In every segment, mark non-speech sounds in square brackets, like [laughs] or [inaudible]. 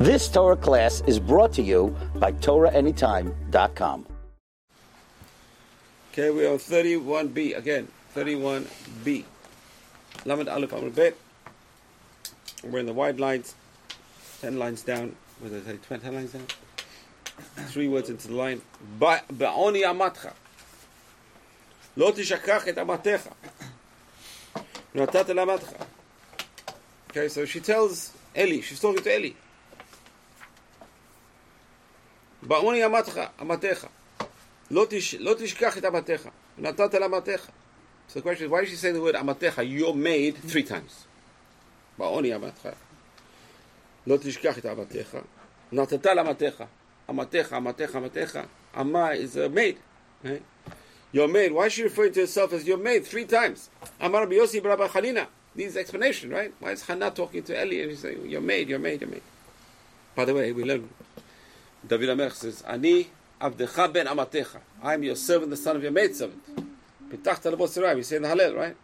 This Torah class is brought to you by TorahAnytime.com. Okay, we're on 31b again. 31b. Lamed Aleph Amr Bet. We're in the wide lines. 10 lines down. What did I say? 20, 10 lines down? Three words into the line. Ba'oni amatcha. לא תשכח את אמתך. ונתת לאמתך. Okay, so she tells Eli, she's talking to Eli. בעוני אמתך, אמתך. לא, תש, לא תשכח את אמתך. נתת לאמתך. So the question is, why is she saying the word amatecha? You're made three times? בעוני אמתך. לא תשכח את אמתך. נתת לאמתך. אמתך, אמתך, אמתך. Ama is a maid. Right? Your maid. Why is she referring to herself as your maid three times? Amar Yossi Rabbi Hanina. this explanation, right? Why is Hannah talking to Eli and she's saying, your maid, your you're made? By the way, we learn David Amelch says, Ani avdecha ben amatecha. I am your servant, the son of your maid servant. Pitachta. We say in the Hallel, right?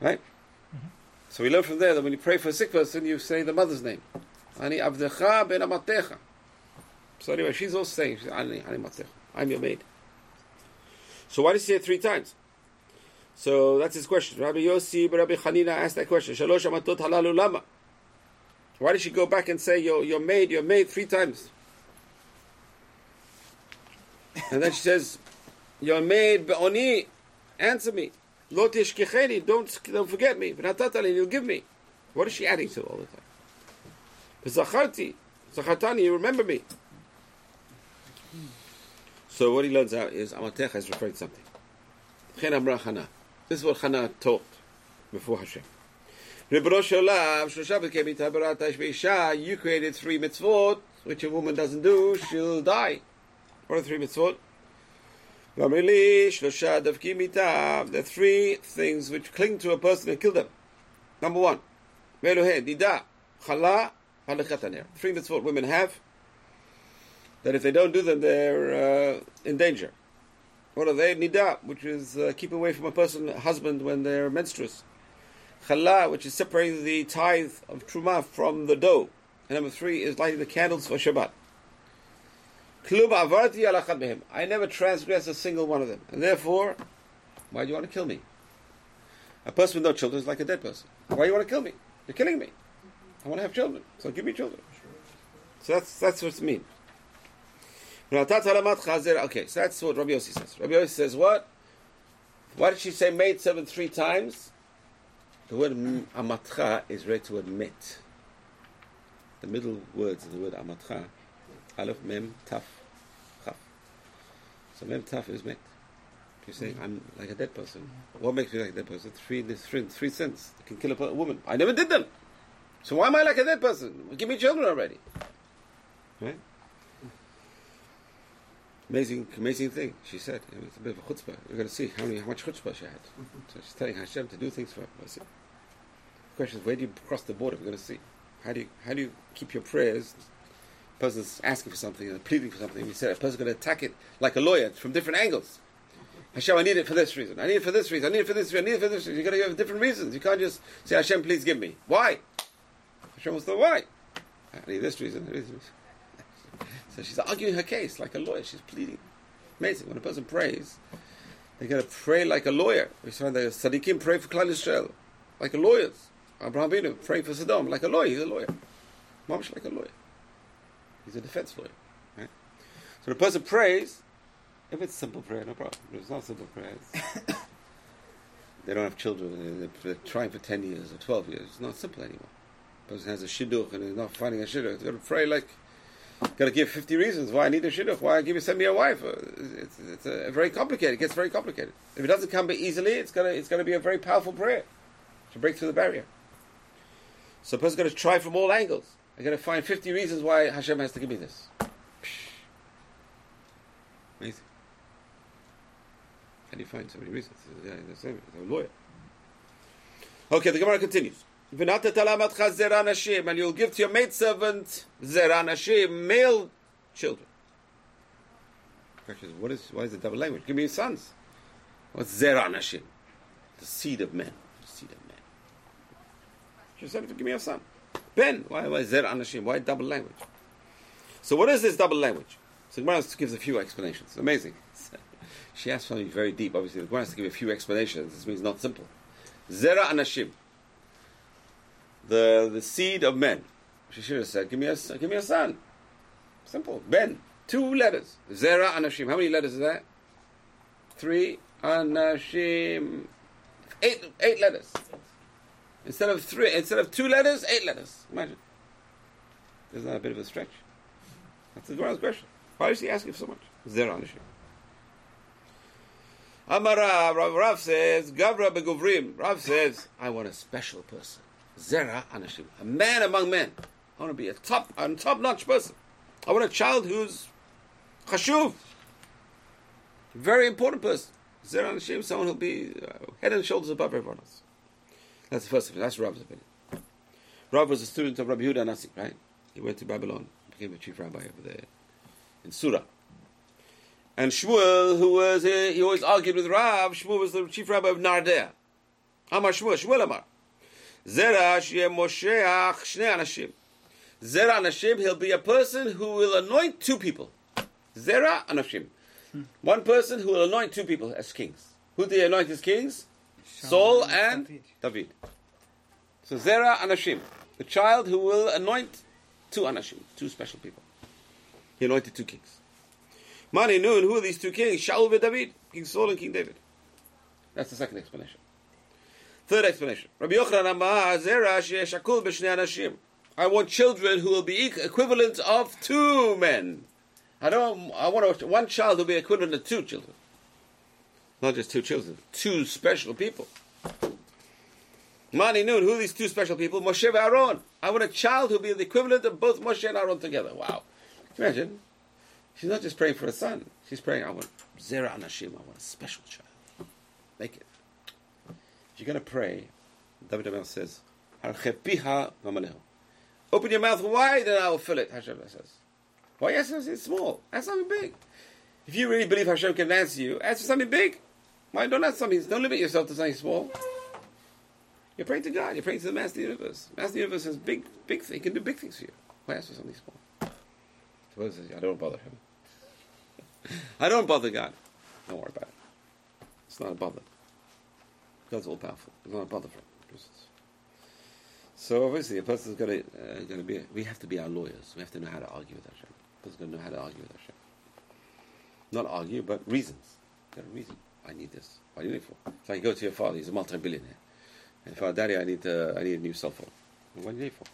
Right? Mm-hmm. So we learn from there that when you pray for a sick person, you say the mother's name. Ani avdecha ben amatecha. So anyway, she's also saying, Ani, Ani matecha. I'm your maid. So why does he say it three times? So that's his question. Rabbi Yossi, Rabbi Hanina asked that question. Shalosh amatot halalu lama. Why did she go back and say your your maid, your maid three times? And then she says, Your maid be'oni, answer me. Lo tishkicheni, don't don't forget me. You'll give me. What is she adding to all the time? V'zacharti, zachartani, you remember me. So what he learns out is Amatecha is referring to something. Chen Amra. This is what Chana taught before Hashem. You created three mitzvot, which a woman doesn't do, she'll die. What are the three mitzvot? The three things which cling to a person and kill them. Number one, Nida, Chala. Three mitzvot women have, that if they don't do them, they're uh, in danger. What are they? Nida, which is uh, keep away from a person, husband, when they're menstruous. Chala, which is separating the tithe of truma from the dough. And number three is lighting the candles for Shabbat. I never transgress a single one of them. And therefore, why do you want to kill me? A person with no children is like a dead person. Why do you want to kill me? You're killing me. I want to have children. So give me children. So that's, that's what it means. Okay, so that's what Rabbi Yossi says. Rabbi Yossi says what? Why did she say made seven three times? The word amatcha is read to admit. The middle words of the word amatcha, aleph, mem, taf, chaf. So mem, taf is met. You're saying I'm like a dead person. What makes me like a dead person? Three, three, three sins. I can kill a woman. I never did them. So why am I like a dead person? Give me children already. Right? Amazing, amazing thing. She said it's a bit of a chutzpah. You're going to see how, many, how much chutzpah she had. So she's telling Hashem to do things for her. The question is, where do you cross the border? We're going to see. How do you how do you keep your prayers? Person's asking for something and pleading for something. You said a person's going to attack it like a lawyer from different angles. Hashem, I need it for this reason. I need it for this reason. I need it for this reason. I need it for this reason. You've got to give different reasons. You can't just say, Hashem, please give me. Why? Hashem will say, why? I need this reason. This reason. So she's arguing her case like a lawyer. She's pleading. Amazing. When a person prays, they got to pray like a lawyer. We saw the Sadiqim pray for Klal Yisrael like a lawyer. Abraham Avinu praying for Sodom like a lawyer. He's a lawyer. Mamish like a lawyer. He's a defense lawyer. Right? So the person prays. If it's simple prayer, no problem. If it's not simple prayer, [coughs] they don't have children. They're trying for ten years or twelve years. It's not simple anymore. The person has a shidduch and is not finding a shidduch. They've got to pray like got to give 50 reasons why I need a shidduch, why I give you send me a wife. Uh, it's, it's a, very complicated. It gets very complicated. If it doesn't come easily, it's gonna it's gonna be a very powerful prayer to break through the barrier. So a person's going to try from all angles. I'm going to find 50 reasons why Hashem has to give me this. Amazing. How do you find so many reasons? He's a lawyer. Okay, the Gemara continues. And you'll give to your maidservant zeranashim, male children. Question what is, why is it double language? Give me your sons. What's zeranashim? The seed of men. The seed of men. She said, give me a son. Ben. Why, why Zer Anashim? Why double language? So what is this double language? So Gemara gives a few explanations. Amazing. [laughs] She asked something very deep. Obviously, the Gemara has to give a few explanations. This means not simple. Zera Anashim. The, the seed of men. She should have said, give me a, give me a son. Simple. Ben. Two letters. Zera Anashim. How many letters is that? Three. Anashim. Eight, eight letters. Instead of three, instead of two letters, eight letters. Imagine. Isn't that a bit of a stretch? That's the Gemara's question. Why is he asking so much? Is there Zera Anashim. Amara, Rav, Rav says, Gavra beguvrim. Rav says, I want a special person. Zera Anashim. A man among men. I want to be a top, a top-notch person. I want a child who's chashuv. Very important person. Zera Anashim, someone who'll be uh, head and shoulders above everyone else. That's the first opinion. That's Rav's opinion. Rav was a student of Rabbi Yehuda Nasi, right? He went to Babylon, became a chief rabbi over there in Sura. And Shmuel, who was, uh, he always argued with Rav, Shmuel was the chief rabbi of Nehardea. Amar Shmuel, Shmuel Amar. Zera mosheach shnei anashim. Zera anashim, he'll be a person who will anoint two people. Zera anashim. One person who will anoint two people as kings. Who did he anoint as kings? Saul and David. So Zera anashim. The child who will anoint two anashim, two special people. He anointed two kings. Mani knew who are these two kings? Shaul and David, King Saul and King David. That's the second explanation. Third explanation. Rabbi Yochanan Amar Zera shakul b'shnei anashim. I want children who will be equivalent of two men. I don't. I want one child who will be equivalent to two children. Not just two children, two special people. Mani Nun, who are these two special people? Moshe and Aaron. I want a child who will be the equivalent of both Moshe and Aaron together. Wow. Imagine. She's not just praying for a son. She's praying, I want Zera Anashim. I want a special child. Make it. If you're going to pray, David Amel says. Open your mouth wide and I will fill it, Hashem says. Why yes, it's small. Ask something big. If you really believe Hashem can answer you, ask for something big. Why don't ask something? Don't limit yourself to something small. You're praying to God. You're praying to the Master of the Universe. Master of the Universe has big, big. He can do big things for you. Why ask for something small? Suppose I don't bother him. [laughs] I don't bother God. Don't worry about it. It's not a bother. God's all powerful. It's not a bother for him. So obviously, a person's going to uh, going to be. We have to be our lawyers. We have to know how to argue with Hashem. A person's going to know how to argue with Hashem. Not argue, but reasons. Got a reason. I need this. What do you need for? It's like you go to your father. He's a multi-billionaire. And father, daddy, I need uh, I need a new cell phone. What do you need for?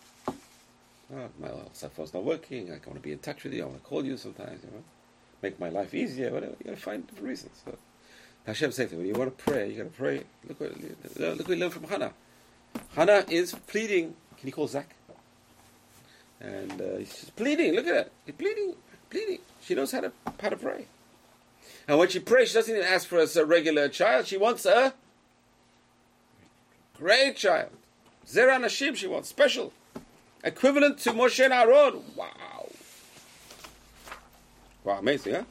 Oh, my cell phone's not working. I want to be in touch with you. I want to call you sometimes. You know, make my life easier. Whatever. You got to find different reasons. So, Hashem says to when you want to pray, you got to pray. Look what look what we learn from Hannah. Hannah is pleading. Can you call Zach? And uh, she's pleading. Look at that. She's pleading, pleading. She knows how to how to pray. And when she prays, she doesn't even ask for a regular child. She wants a great child. Zera Nashim, she wants special. Equivalent to Moshe and Aaron. Wow. Wow, amazing, huh?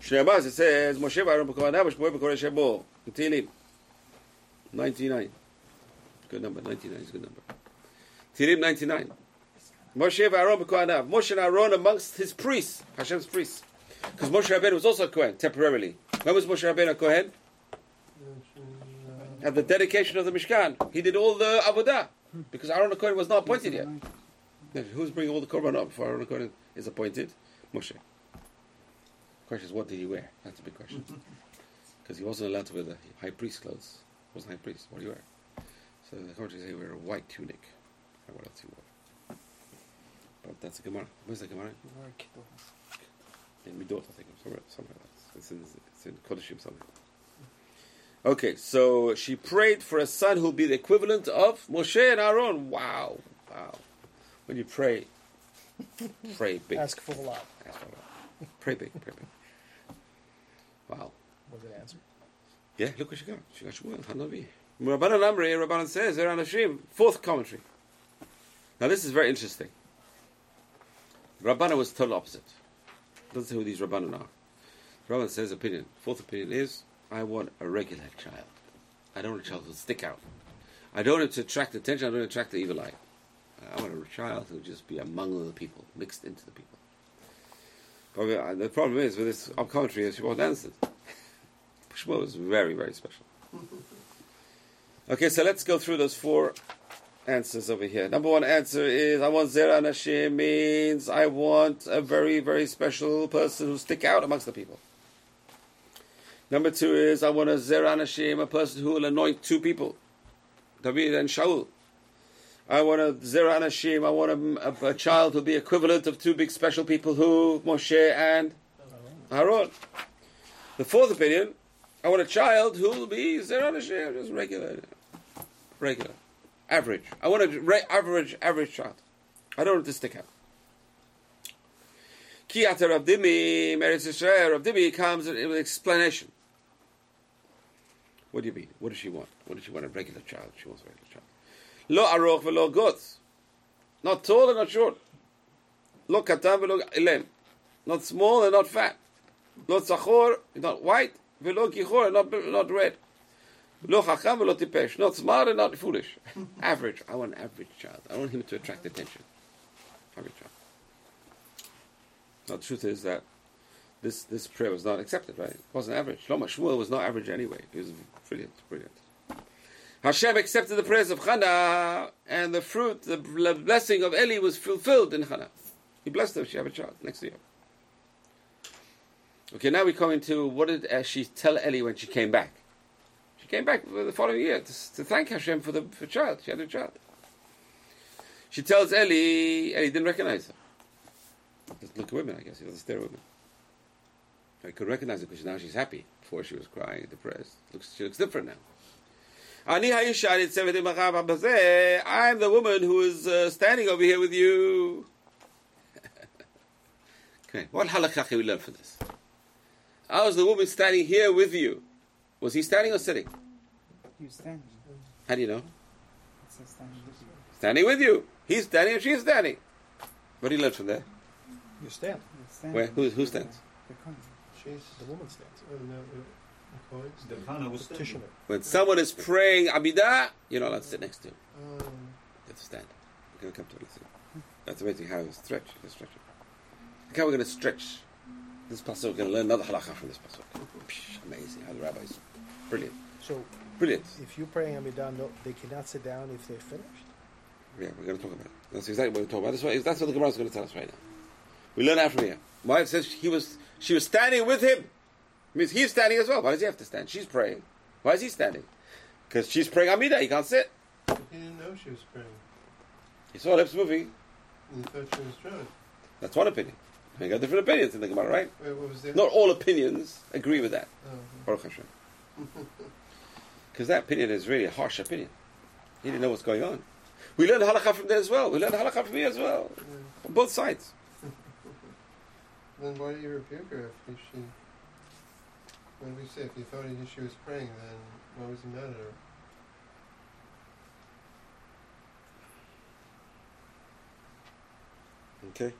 Shnei it says, Moshe Aaron b'kovanav, Shmuel b'korei shebo. In Tehillim. 99. Good number, 99 is a good number. Tehillim 99. Moshe Aaron b'kovanav. Moshe and Aaron amongst his priests, Hashem's priests. Because Moshe Rabbeinu was also a Kohen, temporarily. When was Moshe Rabbeinu a Kohen? At the dedication of the Mishkan. He did all the Avodah. Because Aaron the Kohen was not appointed yet. Who's bringing all the Korban up before Aaron the Kohen is appointed? Moshe. Question is, what did he wear? That's a big question. [laughs] Because he wasn't allowed to wear the high priest clothes. He wasn't high priest. What do you wear? So the commentaries say he wear a white tunic. Or what else he wore? But that's a Gemara. Where's the Gemara? In Midot, I think. Somewhere, somewhere else. It's in, it's in Kodashim somewhere. Okay, so she prayed for a son who'll be the equivalent of Moshe and Aaron. Wow, wow. When you pray, pray big. Ask for a lot. Ask for a lot. Pray big, pray big. Wow. Was it answered? Yeah, look what she got. She got Shmuel, Hanavi. Rabbanan Amri, Rabbanan says, they're Hashim. Fourth commentary. Now this is very interesting. Rabbanan was total opposite. Doesn't say who these Rabbanan are. Rabbanan says opinion. Fourth opinion is, I want a regular child. I don't want a child to stick out. I don't want to attract attention. I don't want to attract the evil eye. I want a child who just be among the people, mixed into the people. But uh, the problem is with this up country is she won't answer. [laughs] Shmuel is very, very special. [laughs] Okay, so let's go through those four answers over here. Number one answer is I want Zera Nashim means I want a very, very special person who stick out amongst the people. Number two is I want a Zera Nashim, a person who will anoint two people, David and Shaul. I want a Zera Nashim, I want a, a, a child who will be equivalent of two big special people who, Moshe and Aaron. The fourth opinion, I want a child who will be Zera Nashim, just regular, regular, average. I want a re- average, average child. I don't want to stick out. Kiyata Rav Dimi, Meretz Yisrael, Rav Dimi comes with an explanation. What do you mean? What does she want? What does she want? A regular child. She wants a regular child. Lo aroch velo gotz. Not tall and not short. Lo katan velo ilem. Not small and not fat. Lo tzachor, not white. Velo kichor, not, not red. Lo chacham velo tipesh. Not smart and not foolish. [laughs] average. I want an average child. I want him to attract attention. Average child. Now the truth is that this, this prayer was not accepted, right? It wasn't average. Shlomo Shmuel was not average anyway. He was brilliant, brilliant. Hashem accepted the prayers of Hannah, and the fruit, the blessing of Eli was fulfilled in Hannah. He blessed her. She had a child next year. Okay, now we come into what did uh, she tell Eli when she came back? She came back the following year to, to thank Hashem for the for child. She had a child. She tells Eli, Eli didn't recognize her. Doesn't look at women, I guess. He doesn't stare at women. I could recognize her because now she's happy. Before she was crying, depressed. Looks, she looks different now. I'm the woman who is uh, standing over here with you. [laughs] okay, what halakha can we learn from this? How is the woman standing here with you? Was he standing or sitting? You standing. How do you know? It standing with you. Standing with you. He's standing and she's standing. What do you learn from there? You stand. Where? Who, who stands? The coin. She's the woman stands. Oh, no, uh, okay. The Hannah was Petitioner. When someone is praying Amidah, you're not allowed to sit next to him. Um, You have to stand. We're going to come to it. Let's. That's amazing how you stretch. You can stretch it. Look how we're going to stretch this pasuk. We're going to learn another halacha from this pasuk. Psh, Amazing how the rabbis. Brilliant. So Brilliant. if you're praying Amidah, no, they cannot sit down if they're finished. Yeah, we're going to talk about it. That's exactly what we're talking about. That's what, that's what the Gemara is going to tell us right now. We learn that from here. Why it says he was, she was standing with him. It means he's standing as well. Why does he have to stand? She's praying. Why is he standing? Because she's praying Amidah. He can't sit. he didn't know she was praying. He saw lips moving. He thought she was drunk. That's one opinion. We got different opinions in the Gemara, right? Wait, what was there? Not all opinions agree with that. Oh, Baruch Hashem. Because that opinion is really a harsh opinion. He didn't know what's going on. We learned halakha from there as well. We learned halakha from here as well. yeah. On both sides. [laughs] Then why do you rebuke her if she? Did we say? If you thought he knew she was praying, then why was he mad at her? Okay.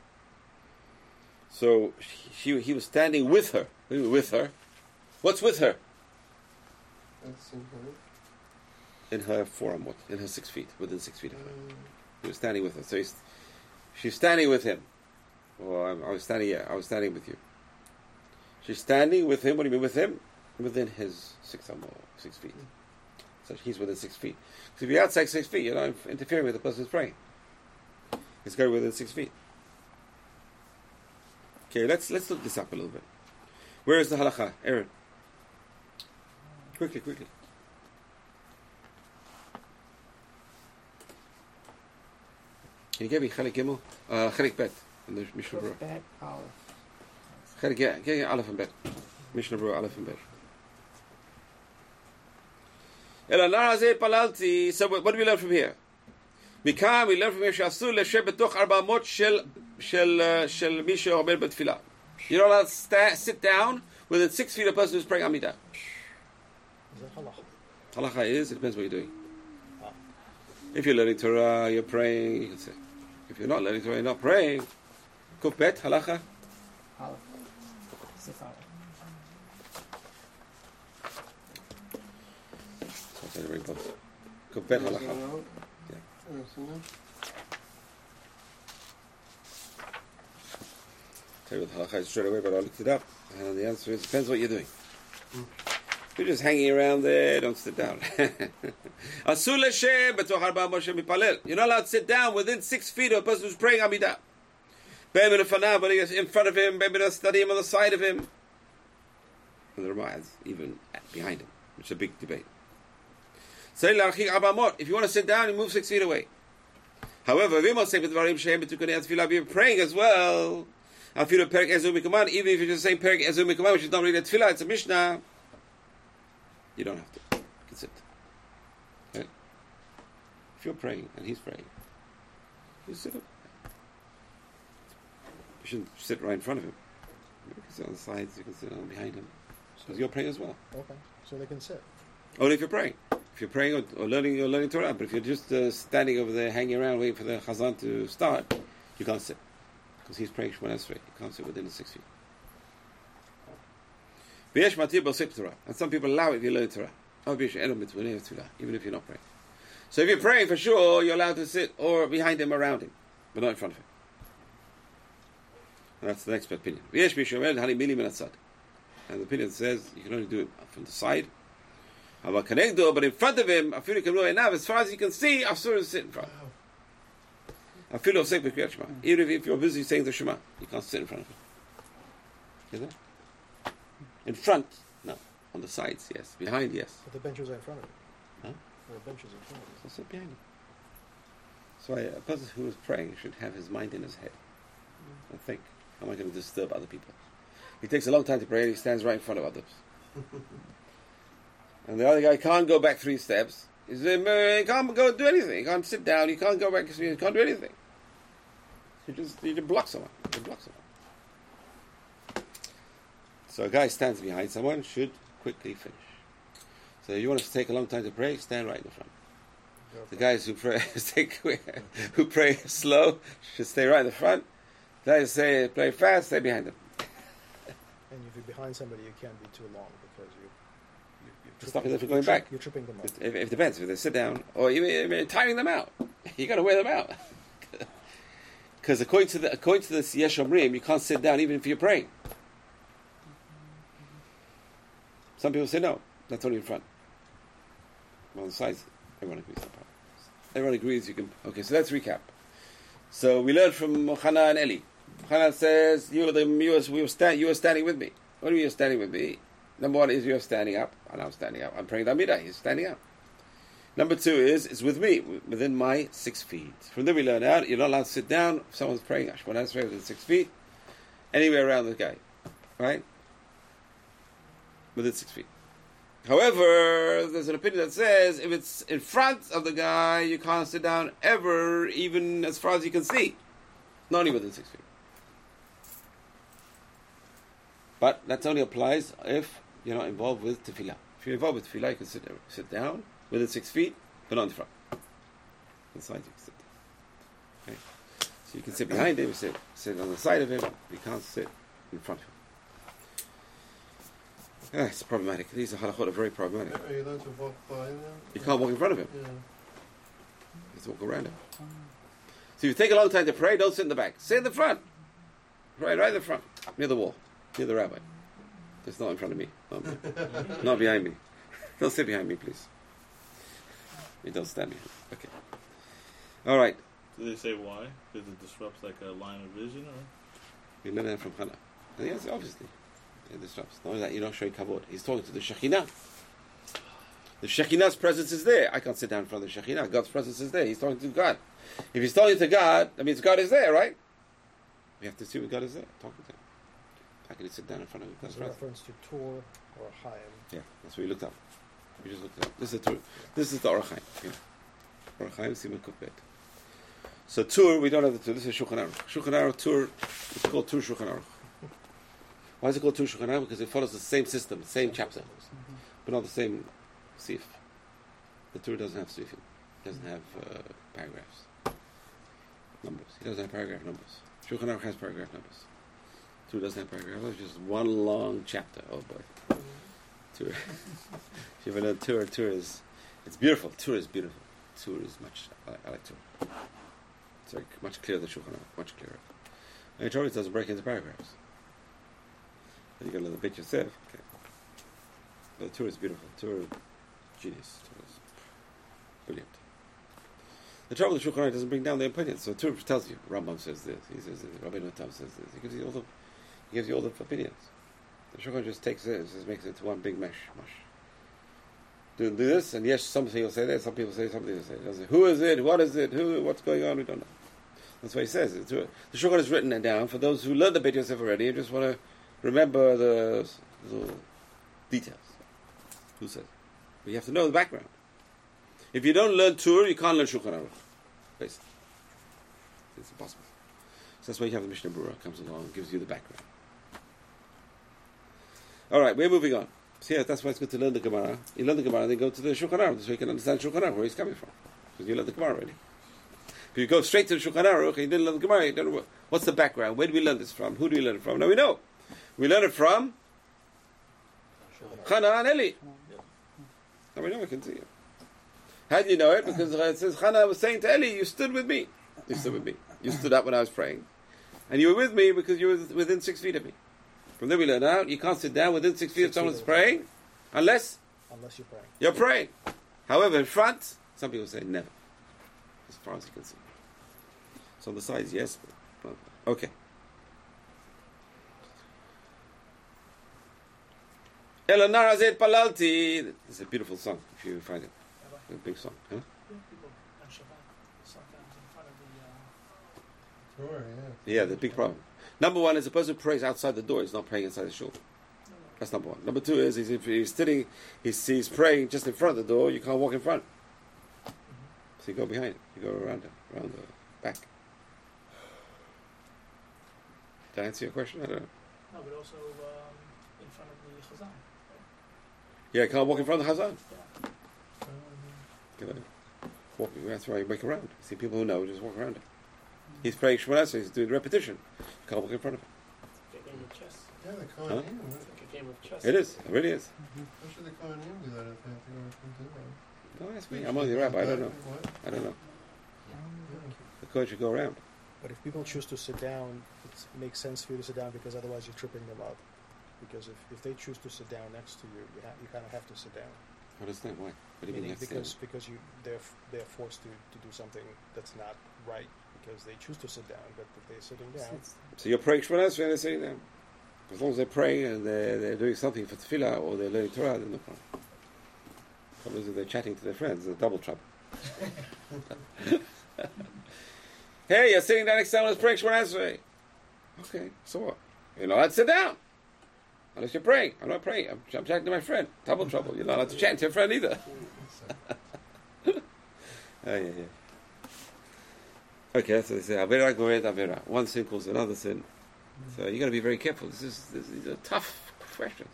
So she, he was standing with her. With her. What's with her? In her forearm, what? In her six feet, within six feet of her. Um, He was standing with her. So he's, she's standing with him. Well, I'm, I was standing, yeah, I was standing with you. She's standing with him. What do you mean with him? Within his six arm or six feet. So he's within six feet. Because if you're outside six feet, you're not interfering with the person who's praying. He's going within six feet. Okay, let's let's look this up a little bit. Where is the halacha, Aaron? Quickly, quickly. Can you give me Chalik Gimel? Uh, Chalik Bet and the Mishnah Berurah. Chalik get get Aleph and Bet. Mishnah Berurah Aleph and Bet. אלא נער הזה פללתי, so what do we learn from here? מכאן we learn from here שאסור לשב בתוך ארבע אמות של, של, של מי שעומד בתפילה. You don't know, sit down within six feet of a person who's praying Amidah. Halacha is, it depends what you're doing. If you're learning Torah, you're praying, you If you're not learning Torah, you're not praying. Kufbet, halacha? Kufbet, halacha. Yeah. Tell you what halacha is straight away, but I looked it up. And the answer is, depends what you're doing. Mm you're just hanging around there, don't sit down. [laughs] You're not allowed to sit down within six feet of a person who's praying Amidah. In front of him, study him on the side of him. And the Ramah even behind him, It's a big debate. If you want to sit down, you move six feet away. However, we must say with Varim Shem you're praying as well. Even if you're just saying Perik Ezu Mikaman, which is not really a Tefillah, it's a Mishnah. You don't have to. You can sit. Okay? If you're praying and he's praying, you sit up. You shouldn't sit right in front of him. You can sit on the sides, you can sit on behind him. Because you're praying as well. Okay, so they can sit. Only if you're praying. If you're praying or, or learning, or learning Torah. But if you're just uh, standing over there, hanging around, waiting for the Chazan to start, you can't sit. Because he's praying Shemona Esrei. You can't sit within the six feet. V'yesh matir Torah. And some people allow it if you learn Torah. Even if you're not praying. So if you're praying, for sure, you're allowed to sit or behind him, around him. But not in front of him. And that's the next opinion. And the opinion says you can only do it from the side. But in front of him, as far as you can see, asur is sit in front. Even if, you're busy saying the shema, you can't sit in front of him. Is that? In front, no. On the sides, yes. Behind, yes. But the benches are in front of it. Huh? Are benches in front of it. So sit behind him. So a person who is praying should have his mind in his head mm. and think, how am I going to disturb other people? He takes a long time to pray and he stands right in front of others. [laughs] and the other guy can't go back three steps. He can't go do anything. He can't sit down. He can't go back. He can't do anything. He just he just block someone. He block someone. So a guy stands behind someone should quickly finish. So you want to take a long time to pray, stand right in the front. The guys who pray [laughs] take, who pray slow should stay right in the front. The guys say play fast, stay behind them. [laughs] And if you're behind somebody, you can't be too long because you, you, you're To stop tripping- them from going tri- back. You're tripping them up. If, if it depends, if they sit down or even, even timing them out, [laughs] you got to wear them out. Because according to the according to this Yesh Omrim, you can't sit down even if you're praying. Some people say no, that's only in front. On the sides, everyone agrees. Everyone agrees you can. Okay, so let's recap. So we learned from Chana and Eli. Chana says you were the you were, we were stand, you were standing with me. What do you standing with me? Number one is you're standing up, and I'm standing up. I'm praying the Amidah. He's standing up. Number two is it's with me within my six feet. From there we learn out you're not allowed to sit down if someone's praying Ashwan Esrei within six feet, anywhere around the guy, right? Within six feet. However, there's an opinion that says if it's in front of the guy, you can't sit down ever, even as far as you can see, not only within six feet. But that only applies if you're not involved with tefillah. If you're involved with tefillah, you can sit sit down within six feet, but not in front. Inside you can sit. Okay. So you can sit behind him, sit sit on the side of him. You can't sit in front of him. Ah, it's problematic. These are halachot are very problematic. Are you allowed to walk by them? You can't walk in front of him. Yeah. You have to walk around him. So if you take a long time to pray, don't sit in the back. Sit in the front. Right, right in the front, near the wall, near the rabbi. It's not in front of me. Not, me. [laughs] not behind me. [laughs] Don't sit behind me, please. You don't stand behind. me. Okay. All right. Do they say why? Because it disrupts like a line of vision, or We learn that from Hannah. And yes, obviously. It disrupts. Not only that, you're not showing kavod. He's talking to the Shekhinah. The Shekhinah's presence is there. I can't sit down in front of the Shekhinah. God's presence is there. He's talking to God. If he's talking to God, that means God is there, right? We have to see what God is there, talking to him. How can he sit down in front of a presence? reference to Tur Orach Chaim. Yeah, that's what we looked up. We just looked it up. This is the Tur. This is the Orachaim. Yeah. Orachaim Siman Kufbet. So Tur, we don't have the Tur. This is Shulchan Aruch. Shulchan Aruch Tur. It's called Tur Shulchan Aruch. Why is it called Tur Shulchan? Because it follows the same system, the same chapter, but not the same sif. The Tur doesn't have sifim. Doesn't have uh, paragraphs, numbers. He doesn't have paragraph numbers. Shulchan Aruch has paragraph numbers. Tur doesn't have paragraph numbers. Just one long chapter. Oh boy. Tur. [laughs] if you ever done Tur, Tur is it's beautiful. Tur is beautiful. Tur is much. I, I like Tur. It's like much clearer than Shulchan Aruch, much clearer. And Tur doesn't break into paragraphs. You got learn the bit yourself. Okay. The Tur is beautiful. Tur, genius. Tur is brilliant. The trouble with the Shulchan doesn't bring down the opinions. So Tur tells you, Rambam says this, he says this, Rabbi Tam says this. He gives you all the, he gives you all the opinions. The Shulchan just takes it and just makes it into one big mesh. Mush. Do, do this, and yes, some people say that, some people say something. They say, who is it? What is it? Who? What's going on? We don't know. That's what he says. It's, the Shulchan has written it down for those who learned the Beit Yosef already and just want to remember the little details. Who says? But you have to know the background. If you don't learn Torah, you can't learn Shulchan Aruch. Basically, it's impossible. So that's why you have the Mishnah Berurah comes along and gives you the background. All right, we're moving on. So yeah, that's why it's good to learn the Gemara. You learn the Gemara, then go to the Shulchan Aruch, so you can understand Shulchan Aruch where he's coming from, because you learned the Gemara already. If you go straight to the Shulchan Aruch you didn't learn the Gemara, you don't know what, what's the background. Where do we learn this from? Who do we learn it from? Now we know. We learn it from Chana and Eli. Now we know we can see it. How do you know it? Because it says Chana was saying to Eli, "You stood with me. You stood with me. You stood up when I was praying, and you were with me because you were within six feet of me." From there we learn out you can't sit down within six feet of Six someone feet that's of- praying, unless Unless you're praying. you're praying. However, in front, some people say never, as far as you can see. So on the sides, yes. Okay. Eleanor Azet Palalti. It's a beautiful song, if you find it. A big song. Huh? Uh, yeah. The big problem. Number one is a person who prays outside the door is not praying inside the shul. That's number one. Number two is he's, if he's sitting, he's, he's praying just in front of the door, you can't walk in front. So you go behind it, you go around it, around the back. Did I answer your question? I don't know. no, but also um, in front of the Chazan. Yeah, can't walk in front of the Hazan. Yeah. You know, walk, that's why you make around. See people who know, just walk around it. He's praying Shemona, so he's doing repetition. You can't walk in front of him. It's like a game of chess. Yeah, the Huh? Kohanim. It's like a game of chess. It is, it really is. Mm-hmm. How should the Kohanim do that if they have to go into? No, that's me. I'm only a rabbi, I don't know. What? I don't know. Yeah. The coach should go around. But if people choose to sit down, it makes sense for you to sit down because otherwise you're tripping them up. Because if, if they choose to sit down next to you, you, ha- you kind of have to sit down. I that why. What do you mean you Meaning to because stand? because you they're f- they're forced to, to do something that's not right because they choose to sit down, but if they're sitting down, So you're praying Shemona Esrei and they're sitting there. As long as they're praying and they're, they're doing something for tefillah or they're learning Torah, then no problem. Problem is if they're chatting to their friends, it's double trouble. [laughs] hey, you're sitting down next to someone who's praying Shemona Esrei. Okay, so what? You're not allowed to sit down. Unless you're praying. I'm not praying. I'm, I'm chatting to my friend. Double trouble. You're not allowed to chat to your friend either. [laughs] Oh, yeah, yeah. Okay, so they say. Avera gored avera. One sin causes another sin. So you got to be very careful. This is this, these are tough questions.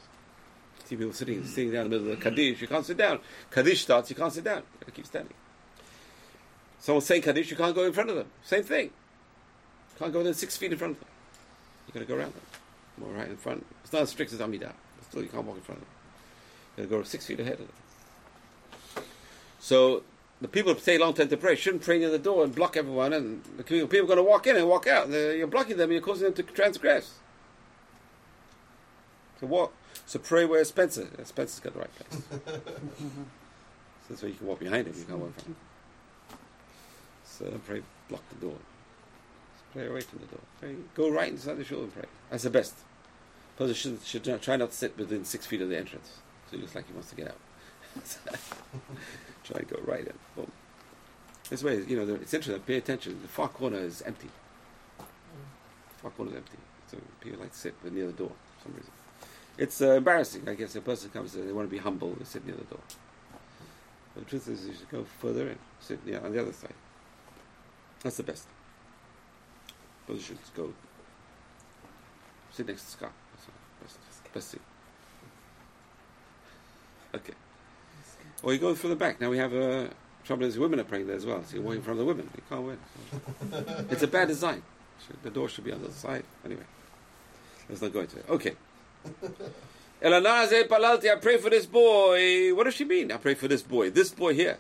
See people sitting sitting down in the middle of the kaddish. You can't sit down. Kaddish starts. You can't sit down. You got to keep standing. Someone saying kaddish. You can't go in front of them. Same thing. You can't go within six feet in front of them. You got to go around them. More right in front. It's not as strict as Amidah. Still, you can't walk in front of them. You got to go six feet ahead of them. So the people who stay long time to pray shouldn't pray near the door and block everyone, and the people are going to walk in and walk out. You're blocking them, and you're causing them to transgress. So what? So pray where Spencer. Spencer's got the right place. [laughs] so that's why you can walk behind him. You can't walk in front. of him. So don't pray. Block the door. Just pray away from the door. Pray, go right inside the shul and pray. That's the best. Person should try not to sit within six feet of the entrance. So he looks like he wants to get out. [laughs] Try and go right in. Boom. This way, you know, it's interesting. Pay attention. The far corner is empty. The far corner is empty. So people like to sit near the door for some reason. It's uh, embarrassing, I guess. A person comes and they want to be humble, they sit near the door. But the truth is, you should go further in, sit near, on the other side. That's the best. But should go sit next to Scott. That's the best, best seat. Okay. Or you go through the back. Now we have uh, trouble is women are praying there as well. So you're walking from the women. You can't win. [laughs] it's a bad design. Should- The door should be on the other side. Anyway, let's not go into it. Okay. [laughs] Elanaze Palalti, I pray for this boy. What does she mean? I pray for this boy. This boy here.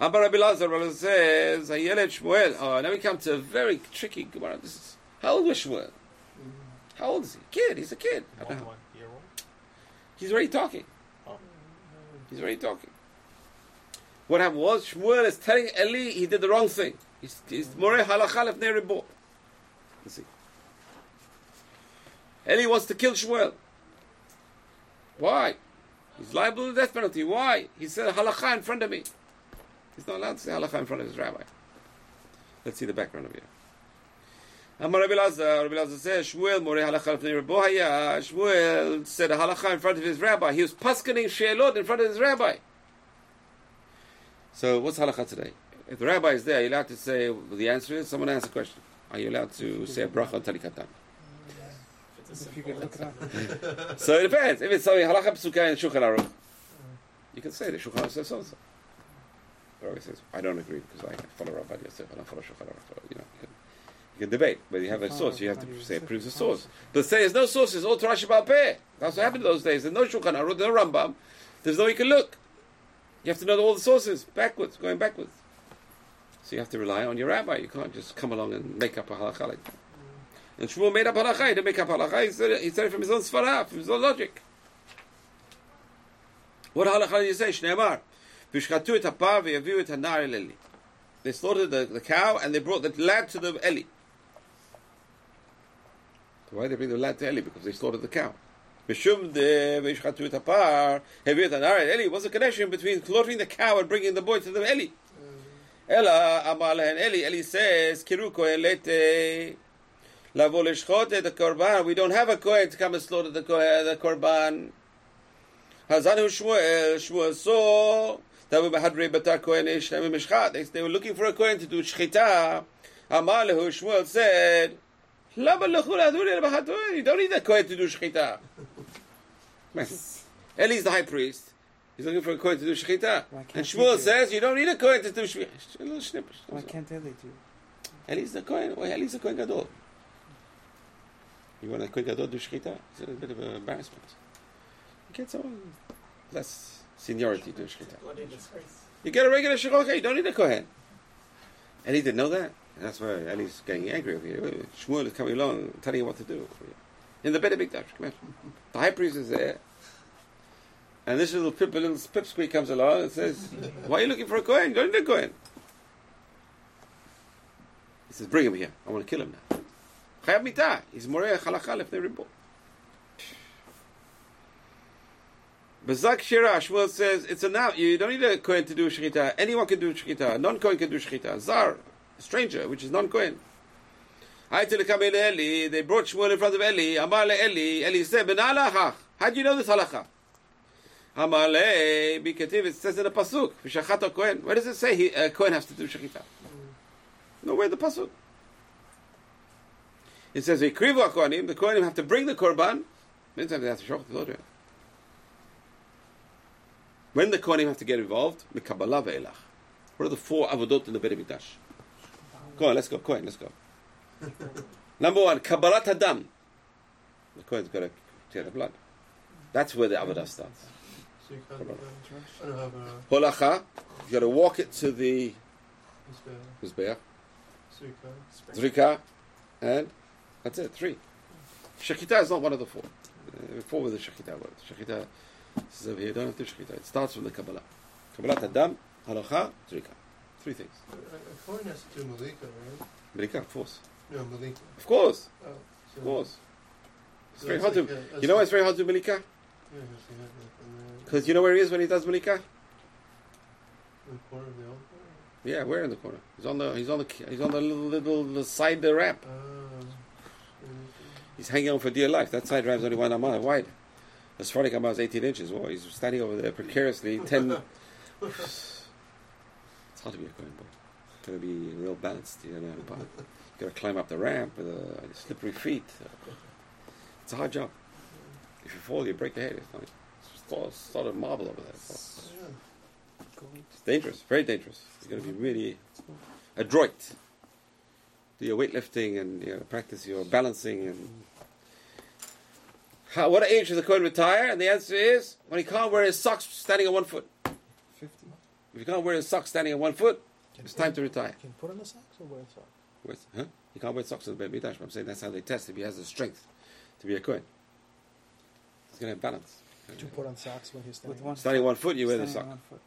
Abba Rabbi Lazar Rabbi says, Ayelet Shmuel. Oh, now we come to a very tricky Gemara. This is How old was Shmuel? How old is he? Kid. He's a kid. One, one year old. He's already talking. Oh. He's already talking. What happened was Shmuel is telling Eli he did the wrong thing. He's, more halacha lefnei. Let's see. Eli wants to kill Shmuel. Why? He's liable to the death penalty. Why? He said halacha in front of me. He's not allowed to say halacha in front of his rabbi. Let's see the background of it. Amar Rabbi Lazar, Rabbi Lazar says, Shmuel more halacha lefnei ribo haya. Shmuel said a halacha in front of his rabbi. He was paskening sheelot in front of his rabbi. So what's halacha today? If the rabbi is there, are you allowed to say the answer is? Someone ask a question. Are you allowed to say a bracha on talikatan? So it depends. If it's something halacha psuka Shulchan Aruch, you can say the Shulchan says so and so. The rabbi says, I don't agree because I follow Rabbi Yosef, I don't follow Shulchan Aruch. You know, you can, debate, but you have a source. You have to say it proves a source. But say there's no sources. All Torah Shebaal Peh. That's what happened in those days. There's no Shulchan Aruch, no Rambam. There's no you can look. You have to know all the sources backwards, going backwards. So you have to rely on your rabbi. You can't just come along and make up a halacha like that. And Shmuel made up halacha. He didn't make up halacha. He said it, he said it from his own svarah, from his own logic. What halacha did you say? Shneimar. Vishchatu et hapar v'yaviu et hanar. They slaughtered the, the cow and they brought the lad to the Eli. Why did they bring the lad to Eli? Because they slaughtered the cow. Mishum de vishchatu et hapar v'yaviu et hanar el Eli. What's the connection between slaughtering the cow and bringing the boy to the Eli? Mm-hmm. Ella amar lehen Eli. Eli says, Kiru kohen lete. Lavo lishchot the korban. We don't have a kohen to come and slaughter the the korban. Hazanu Shmuel. Shmuel saw that we had Rebatar kohen ish mishchat. They, were looking for a kohen to do shchita. Amar lehu Shmuel said, Lama lechu laduri lebachatoi. You don't need a kohen to do shchita. Eli's the high priest. He's looking for a kohen to do shchita. And he Shmuel says, you don't need a kohen to do shchita. A little snippet. Why can't Eli do? Eli's the Kohen. Well, Eli's the Kohen Gadol. You want a Kohen Gadol do shechita? It's a bit of an embarrassment. You get someone less seniority to shechita. Bloody. You get a regular shechita. You don't need a Kohen. Eli didn't know that. And that's why Eli's getting angry with you. Shmuel is coming along, telling you what to do. In the Beit Hamikdash, here. The high priest is there. And this little pip, little pipsqueak comes along and says, "Why are you looking for a Kohen? Go need a Kohen." He says, "Bring him here. I want to kill him now." Chayav mitah. He's moreh halacha lefnei ribo. Bazak Shira, Shmuel says it's enough. You don't need a Kohen to do shechita. Anyone can do shechita. Non-Kohen can do shechita. Zar, a stranger, which is tell Eli, they brought Shmuel in front of Eli. Amar le Eli. Eli said. How do you know this halacha? Amar le, bikativ, it says in the pasuk, v'shachat Kohen. Where does it say a uh, Kohen has to do shechita? Nowhere in the pasuk. It says, Ikrivu HaKohanim, the Kohanim have to bring the Korban. Means they have to show the. When the Kohanim have to get involved, Mikabbalah ve'elach. What are the four avodot in the Beit HaMikdash? Go on, let's go. Kohen, let's go. Number one, Kabbalat Hadam. The Kohen's got to tear the blood. That's where the avodah starts. So you can't Come on. I don't have a Holacha, you got to walk it to the. Mizbeach. Zrika, and that's it, three. Shechita is not one of the four. Uh, four with the Shechita word. Shechita says over here, don't have to do Shechita. It starts from the Kabbalah. Kabbalah Adam, Halacha, Zrika. Three things. A Kohen has to do Malika, right? Malika, of course. No, Malika. Of course, Oh, so of course. It's so very hard to. a- You know why it's very hard to do Malika? Yeah, it's like a- Because you know where he is when he does Malika? in the corner of the altar. Yeah, where in the corner? He's on the. He's on the. He's on the little little the side the ramp. Oh. He's hanging on for dear life. That side ramp's only one amah wide. The Sephardic amah is 18 inches. Well, he's standing over there precariously. 10. [laughs] [laughs] hard to be a Kohen boy. Got to be real balanced, you know. But got to climb up the ramp with uh, slippery feet. It's a hard job. If you fall, you break your head. It's like of, sort of marble over there. It's dangerous, very dangerous. you got to be really adroit. Do your weightlifting and you know, practice your balancing and. How, what age does the Kohen retire? And the answer is when he can't wear his socks standing on one foot. 50. If he can't wear his socks standing on one foot, it's time to retire. Can put on the socks or wear socks? Where's- huh? He can't wear socks in the Beit Midrash. But I'm saying that's how they test if he has the strength to be a Kohen. He's going to have balance. To put on socks when he's standing. With one Standing one foot, you wear the standing sock. on one foot.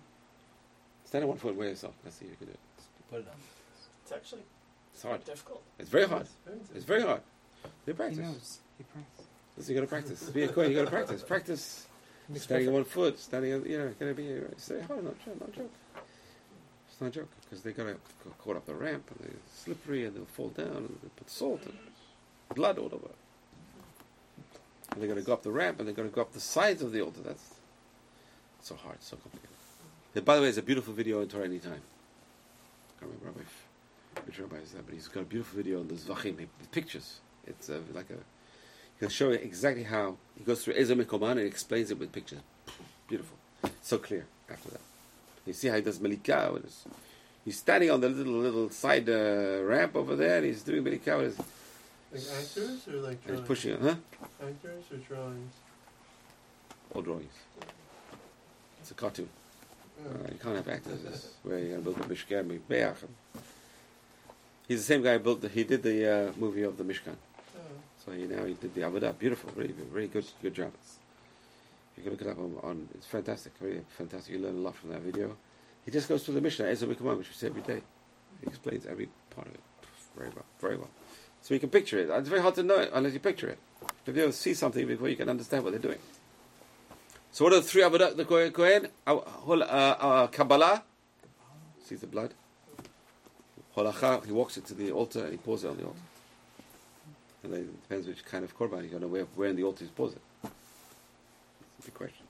Standing one foot, wear the sock. Let's see if you can do it. Put it on. It's actually It's hard. difficult. It's very hard. It's very hard. They He practice. knows. He practices. Listen, you got to practice. Be a Kohen, you got to practice. Practice. Standing on one foot, standing, on, you know, going to be. It's very hard. Not joke. Not joke. It's not a joke because they got to caught up the ramp and they're slippery and they'll fall down and they put salt and blood all over. And they're going to go up the ramp and they're going to go up the sides of the altar. That's so hard, so complicated. And by the way, it's a beautiful video in Torah Anytime. I can't remember which rabbi is that, but he's got a beautiful video on the Zvachim, pictures. It's uh, like a, he'll show you exactly how, he goes through Eizehu Mekoman and explains it with pictures. [sniffs] Beautiful. So clear after that. You see how he does Melika. with his- He's standing on the little little side uh, ramp over there and he's doing Melika with his, Like actors or like drawings? he's pushing it, huh? Actors or drawings? All drawings. It's a cartoon. Oh. Uh, you can't have actors. It's where you're going to build the Mishkan. Be'ach. He's the same guy who built. The, he did the uh, movie of the Mishkan. So he now he did the Avodah. Beautiful, really, very good good job. You can look it up on, on it's fantastic, really fantastic. You learn a lot from that video. He just goes through the Mishnah, Eizehu Mekoman, which we say every day. He explains every part of it very well, very well. So you can picture it. It's very hard to know it unless you picture it. If you ever see something before, you can understand what they're doing. So what are the three Avodah the Kohen? Uh, uh, Kabbalah, sees the blood. Holacha, he walks it to the altar and he pours it on the altar. And then it depends which kind of korban you're going to where, where in the altar he pours it. That's a big question.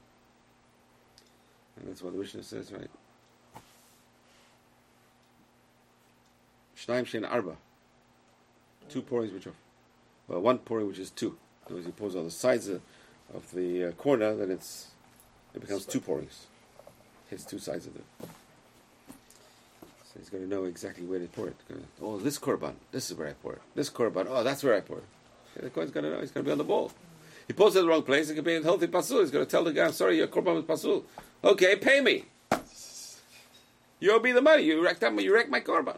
And that's what the Mishnah says, right? Shnaim shein arba. Two pourings which are, well, one pouring which is two. Other words, he on the sides of, of the uh, corner, then it's it becomes two pourings. Hits two sides of it. He's going to know exactly where to pour it. Oh, this korban, this is where I pour it. This korban, oh, that's where I pour it. Yeah, the Kohen's going to know. He's going to be on the ball. He pours it in the wrong place. It could be in healthy pasul. He's going to tell the guy, "I'm sorry, your korban was pasul." Okay, pay me. You owe me the money. You wrecked. You wrecked my korban.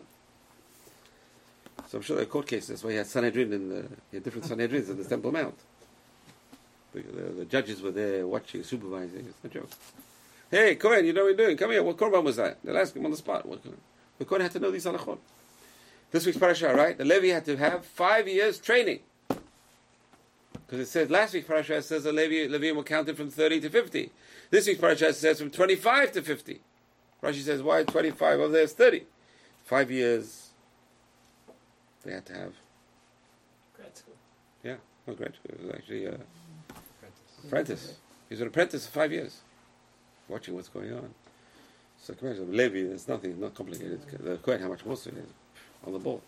So I'm sure there are court cases. That's why he had Sanhedrin in the he had different Sanhedrins in the Temple Mount. The, the, the judges were there watching, supervising. It's no joke. Hey, Cohen, you know what you're doing. Come here. What korban was that? They'll ask him on the spot. What, the Cohen had to know these halachot. This week's parasha, right? The Levi had to have five years training. Because it says last week's parasha says the Levi, Levium were counted from 30 to 50. This week's parasha says from 25 to 50. Rashi says, why 25? Oh, there's 30. Five years they had to have. Grad school. Yeah, no grad school. It was actually uh, apprentice. He was an apprentice for five years, watching what's going on. So come imagine, Levi, there's nothing, not complicated. The Kohen, how much more so it is on the ball.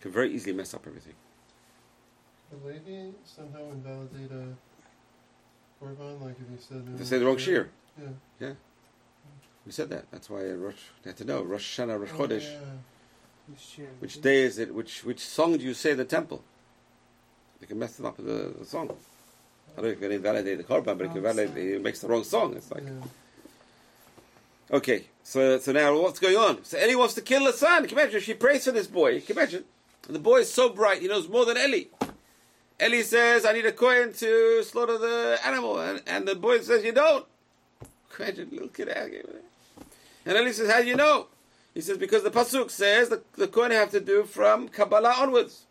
Could very easily mess up everything. The lady somehow invalidate a korban, like if you said. They say the wrong shear. Yeah. Yeah. We said that. That's why uh, Rosh, they had to know Rosh Hashanah, Rosh Oh, Chodesh. yeah. Which day is it? Which which song do you say in the temple? They can mess it up with the, the song. I don't know if you can invalidate the korban, but if you invalidate, it makes the wrong song. It's like Yeah. Okay. So so now what's going on? So Eli wants to kill son. Can you imagine? She prays for this boy. Can you imagine? And the boy is so bright. He knows more than Eli. Eli says, "I need a Kohen to slaughter the animal," and, and the boy says, "You don't." Imagine little kid. And Eli says, "How do you know?" He says, "Because the pasuk says the the Kohen have to do from Kabbalah onwards."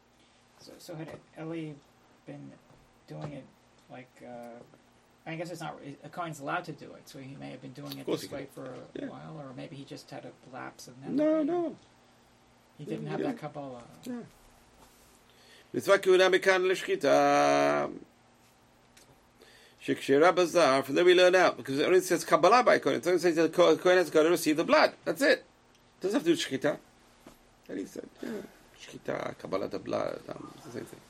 So, so had Eli been doing it like? Uh, I guess it's not. A Cohen's allowed to do it, so he may have been doing it course this he way for a Yeah. while, or maybe he just had a lapse of No, memory. no. He didn't have Yeah. that Kabbalah. מצווה כהונה מכאן לשחיטה. שכשרה בזר, from there we learn out, because it only says Kabbalah by Kohen. It only says that the Kohen has got to receive the blood. That's it. doesn't have to do shchita. And he said, yeah, shchita, Kabbalah the blood, um, it's the same thing.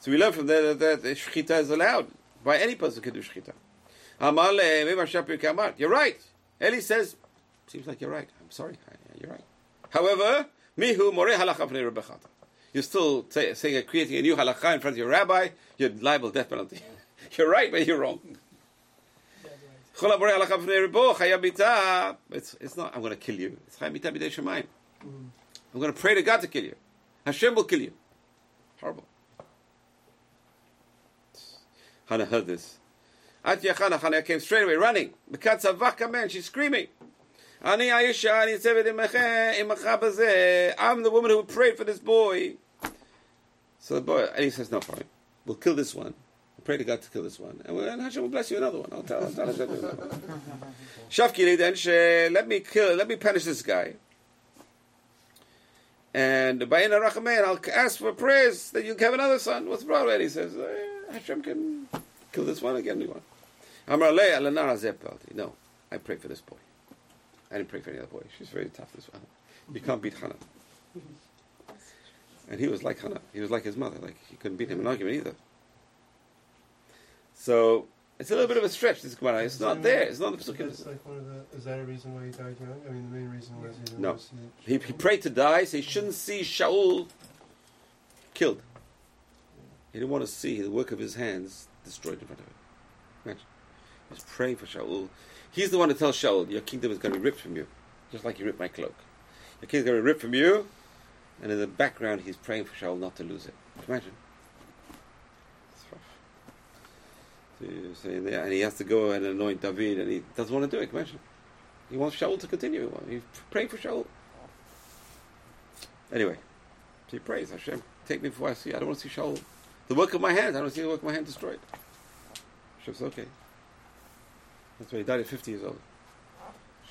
So we learn from there that, that shchita is allowed. By any person can do le'emim Hashem eh, You're right. Eli says, seems like you're right. I'm sorry. You're right. However, mihu moreh halacha. You're still say, saying, uh, creating a new halacha in front of your rabbi, you're liable death penalty. [laughs] you're right, but you're wrong. Dead right. Chol haboreh halacha v'nei rebo, oh, chayab mita. It's, it's not, I'm going to kill you. It's b'dei shemayim. Mm. I'm going to pray to God to kill you. Hashem will kill you. Horrible. Hannah heard this. Atya Hannah, came straight away running. Bekatza vaka man, she's screaming. Ani Aisha, ani Sevet. I'm the woman who prayed for this boy. So the boy, and he says, no problem. We'll kill this one. We Pray to God to kill this one. And, we'll, and Hashem will bless you another one. I'll tell, I'll tell Hashem. [laughs] Shafki then, let me kill, let me punish this guy. And by Ina Rachamein, I'll ask for prayers that you have another son. What's wrong? And he says, eh, Hashem can kill this one again. One. Amar le alanara. No, I pray for this boy. I didn't pray for any other boy. She's very tough. This one. You can't beat Hannah. And he was like Hannah. He was like his mother. Like he couldn't beat him in an argument either. So it's a little bit of a stretch. This Gemara. It's not there. It's not the Pesukim. like one of the. Is that a reason why he died young? I mean, the main reason was he didn't No. He, he prayed to die, so he shouldn't see Shaul killed. He didn't want to see the work of his hands destroyed in front of him. Imagine. He was praying for Shaul. He's the one to tell Shaul, your kingdom is going to be ripped from you, just like you ripped my cloak. Your kingdom is going to be ripped from you, and in the background, he's praying for Shaul not to lose it. Imagine. It's and he has to go and anoint David, and he doesn't want to do it. Imagine. He wants Shaul to continue. He's praying for Shaul. Anyway, he prays, Hashem, take me before I see. I don't want to see Shaul. The work of my hands, I don't see the work of my hand destroyed. Hashem says, okay. That's why he died at 50 years old.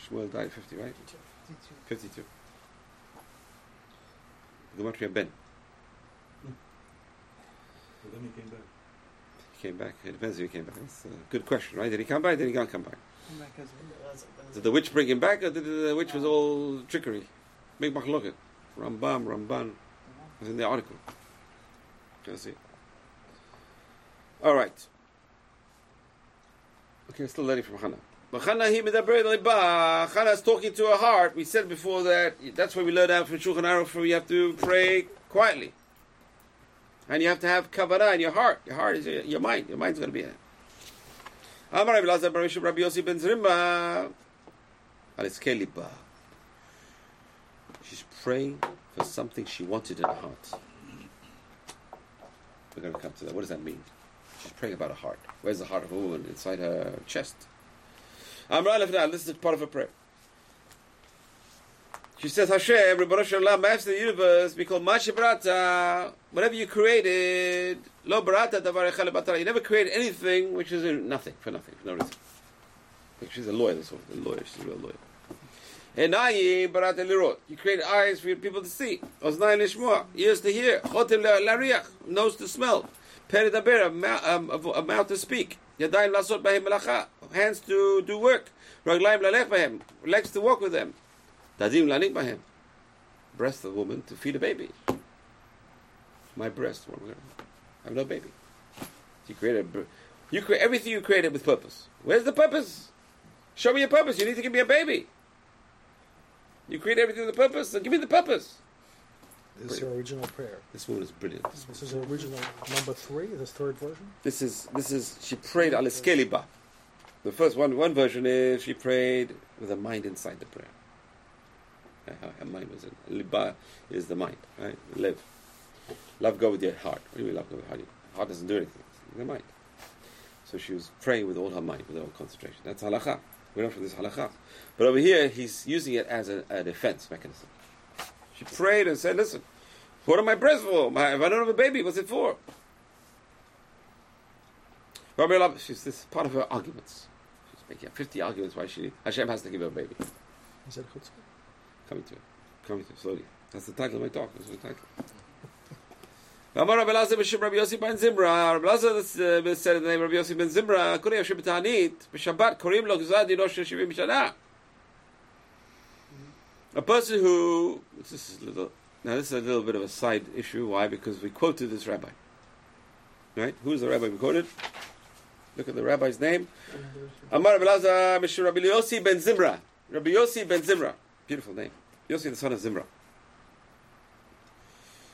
Shmuel died at 50, right? 52. Gematria Ben. But then he came back. He came back. It depends if he came back. That's a good question, right? Did he come back? Did he not come back? Did the witch bring him back, or did the witch was all trickery? Big machloket. Rambam, Ramban. was in the article. Can I see? All right. Okay, still learning from Hannah. But Hannah, he is talking to her heart. We said before that that's why we learn out from Shulchan Aruch. You have to pray quietly, and you have to have kavanah in your heart. Your heart is your, your mind. Your mind's going to be in it. Bar Yosef Rabbi Yossi ben Zimra. Al Iskei liba. She's praying for something she wanted in her heart. We're going to come to that. What does that mean? She's praying about her heart. Where's the heart of a woman? Inside her chest. Amra Lefna, this is part of her prayer. She says, Hashem, Rebbeinu Shalom, Master of the universe, because Masha Barata, whatever you created, Lo Barata Davar Echad Batara, you never created anything which is in nothing, for nothing, for no reason. She's a lawyer, this woman, a lawyer, she's a real lawyer. Enayi Barata Lirot, you created eyes for your people to see, Oznayi Lishmoa, ears to hear, Chotim Lariach, nose to smell, um, a- mouth to speak, Yadayim Lasot Bahem Melacha, hands to do work, Raglaim Lalech Bahem, legs to walk with them, Dadim Lanik Bahem, breast of woman to feed a baby. My breast, I have no baby. You created, you create everything you created with purpose. Where's the purpose? Show me your purpose. You need to give me a baby. You create everything with a purpose, give me the purpose. This is her original prayer. This woman is brilliant. This, This is her original number three, the third version. this is this is she prayed al iskeliba. The first one one version is she prayed with a mind inside the prayer. Uh, Her, her mind was in liba is the mind, right? Live. Love go with your heart. What do you mean love go with your heart? Your heart doesn't do anything. It's the mind. So she was praying with all her mind, with all concentration. That's halakha. We know from this halakha. But over here, he's using it as a, a defense mechanism. She prayed and said, "Listen, what are my breasts for? My, if I don't have a baby, what's it for?" Rabbi Lab, she's this is part of her arguments. She's making 50 arguments why she Hashem has to give her a baby. Is that a chutzpah? Coming to it. Coming to it slowly. That's the title of my talk. That's the title. Amar Rabbi Lazar b'Shem Rabbi Yossi ben Zimra. Rabbi Lazar uh, said in the name of Rabbi Yossi ben Zimra, Kuri Hashem b'Ta'anit, b'Shabbat, Korim lo A person who, this is a little, now this is a little bit of a side issue. Why? Because we quoted this rabbi. Right? Who's the rabbi we quoted? Look at the rabbi's name. Amar Rabbi Lazar Rabbi Yossi ben Zimra. Rabbi Yossi ben Zimra. Beautiful name. Yossi, the son of Zimra.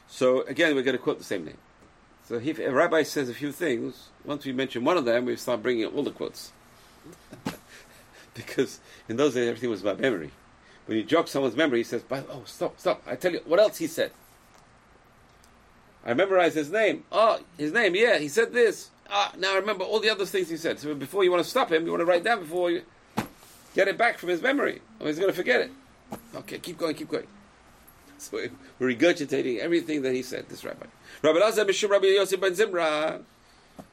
So again, we're going to quote the same name. So if a rabbi says a few things, once we mention one of them, we start bringing all the quotes. [laughs] because in those days, everything was about memory. When you jog someone's memory, he says, "Oh, stop, stop! I tell you, what else he said? I memorized his name. Oh, his name, yeah, he said this. Ah, now I remember all the other things he said. So before you want to stop him, you want to write down before you get it back from his memory, or he's going to forget it. Okay, keep going, keep going. [laughs] So we're regurgitating everything that he said. This rabbi, Rabbi Lazar Mishum Rabbi Yosef ben Zimra.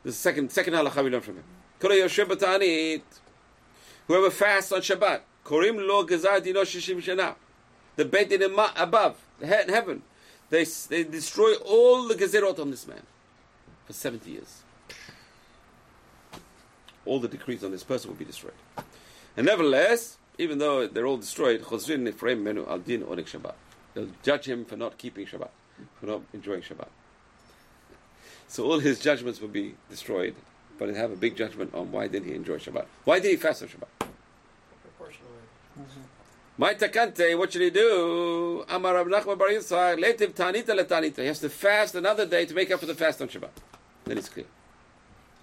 The second second halacha we learn from him. Whoever fasts on Shabbat, korim lo gezar dino shishim shana. The Din in above, the he- in heaven, they they destroy all the gezerot on this man for seventy years. All the decrees on this person will be destroyed. And nevertheless, even though they're all destroyed, chozrin nifreim menu al din onik Shabbat. They'll judge him for not keeping Shabbat, for not enjoying Shabbat. So all his judgments will be destroyed, but he'll have a big judgment on why didn't he enjoy Shabbat? Why did he fast on Shabbat? My takante, what should he do? Amar Rav Nachman Bar Yitzchak, letiv tanita letanita. He has to fast another day to make up for the fast on Shabbat. Then it's clear.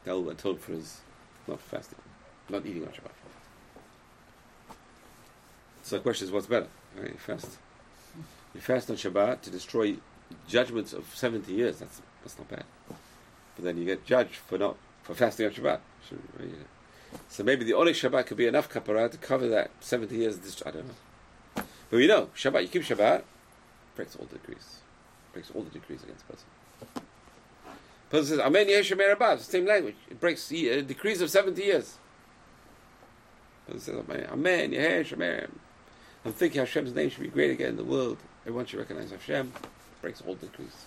They'll atone for his not fasting, not eating on Shabbat. So the question is, what's better? Right? You fast. You fast on Shabbat to destroy judgments of seventy years. That's that's not bad. But then you get judged for not for fasting on Shabbat. So, yeah. So maybe the Onik Shabbat could be enough kapara to cover that 70 years. of dis- I don't know. But we know, Shabbat, you keep Shabbat, breaks all the decrees. Breaks all the decrees against the person. Person says, Amen Yehei Shmei Rabba, same language. It breaks the uh, decrees of 70 years. Person says, Amen, Amen Yesh Shemer. I'm thinking Hashem's name should be great again in the world. Everyone should recognize Hashem. Breaks all the decrees.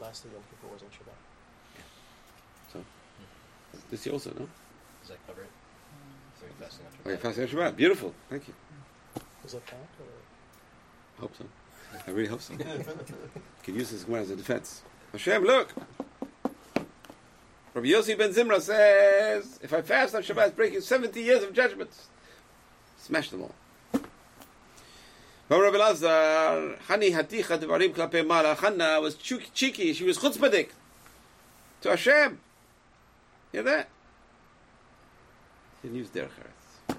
Last day Yom Kippur was on Shabbat. This year also, no? Does that cover it? So you're fasting on Oh, Shabbat? fasting on Shabbat. Beautiful. Thank you. Does that count? Or? Hope so. I really hope so. [laughs] Can use this one as a defense. Hashem, look. Rabbi Yossi ben Zimra says, if I fast on Shabbat, breaking 70 years of judgments. Smash them all. Rabbi Lazar, Hani haticha devarim klape mala. Hannah was cheeky. She was chutzpahdik to Hashem. Hear that? She didn't use derech eretz.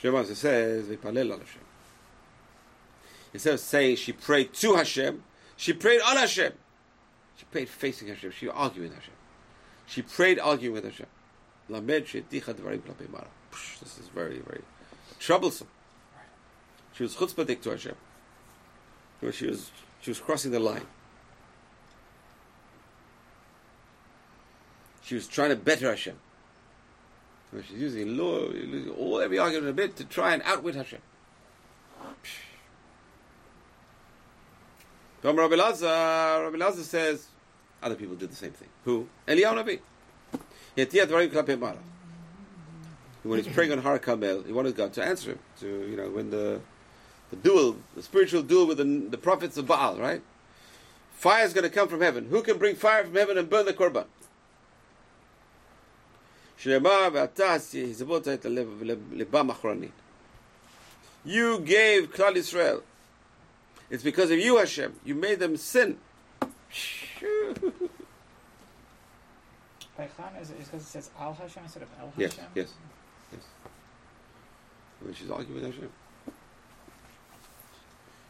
Shemaz it says, "V'palel al Hashem." Instead of saying she prayed to Hashem, she prayed on Hashem. She prayed facing Hashem. She argued with Hashem. She prayed arguing with Hashem. This is very, very troublesome. She was chutzpahdik to Hashem. She was, she was crossing the line. She was trying to better Hashem. So she's using law, all every argument a bit to try and outwit Hashem. From Rabbi Lazar, Rabbi Lazar says, other people did the same thing. Who? Eliyahu mara. When he's praying on Har Carmel, he wanted God to answer him. To you know, when the the duel, the spiritual duel with the, the prophets of Baal, right? Fire is going to come from heaven. Who can bring fire from heaven and burn the korban? שנאמר, ואתה הזבות את הלב- לב- לבם אחרונית. You gave Klal Israel. It's because of you, Hashem. You made them sin. By Chan, is it because it says Al Hashem instead of El Hashem? Yes, yes, yes. When she's arguing with Hashem.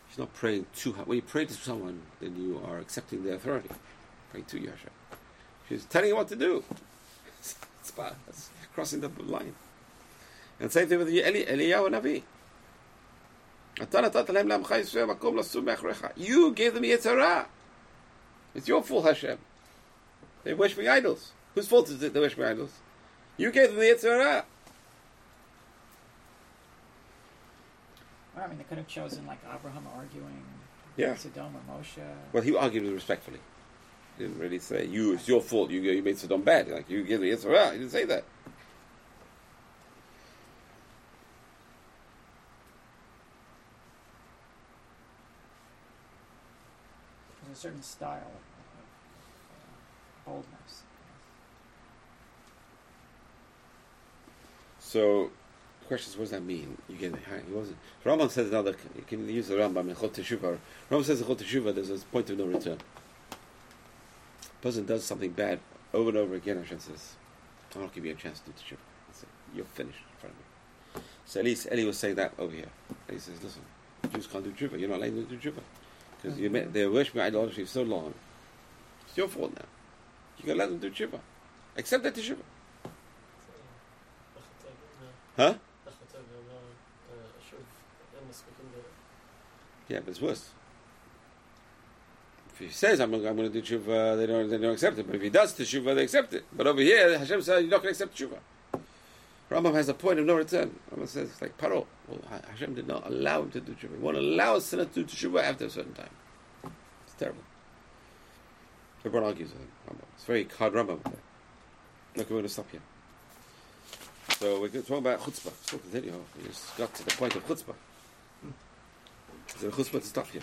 She's not praying to her. When you pray to someone, then you are accepting their authority. Praying to you, Hashem. She's telling you what to do. It's, it's crossing the line. And same thing with Eli, Eliyahu Navi. You gave them Yetzirah. It's your fault, Hashem. They wish me idols. Whose fault is it they wish me idols? You gave them the Yetzirah. I mean, they could have chosen like Abraham arguing yeah. Sodom or Moshe. Well, he argued respectfully. Didn't really say, you, it's your fault, you, you made Sodom bad. Like, you gave the Yetzirah. He didn't say that. There's a certain style of, uh, boldness. So, the question is, what does that mean? You get he wasn't. Rambam says another. You can use the Rambam in Chot Teshuvah. Rambam says in Chot Teshuvah there's a point of no return. Person does something bad over and over again. Hashem says, I'll give you a chance to do Teshuvah." That's it. You're finished in front of me. So at least Eli was saying that over here. He says, listen, Jews can't do tshuva. You're not allowed to do tshuva. Because you Mm-hmm. they're worshiping idolatry for so long. It's your fault now. You to let them do tshuva. Accept that tshuva. Huh? Yeah, but it's worse. He says I'm, I'm going to do tshuva, they don't they don't accept it. But if he does tshuva, they accept it. But over here, Hashem says you're not going to accept tshuva. Rambam has a point of no return. Rambam says it's like Paro. Well, Hashem did not allow him to do tshuva. He won't allow a sinner to do tshuva after a certain time. It's terrible. Everyone argues with him. It's very hard Rambam. Look, we're going to stop here. So we're talking about chutzpah. Still continue. We just got to the point of chutzpah. Is there a chutzpah to stop here?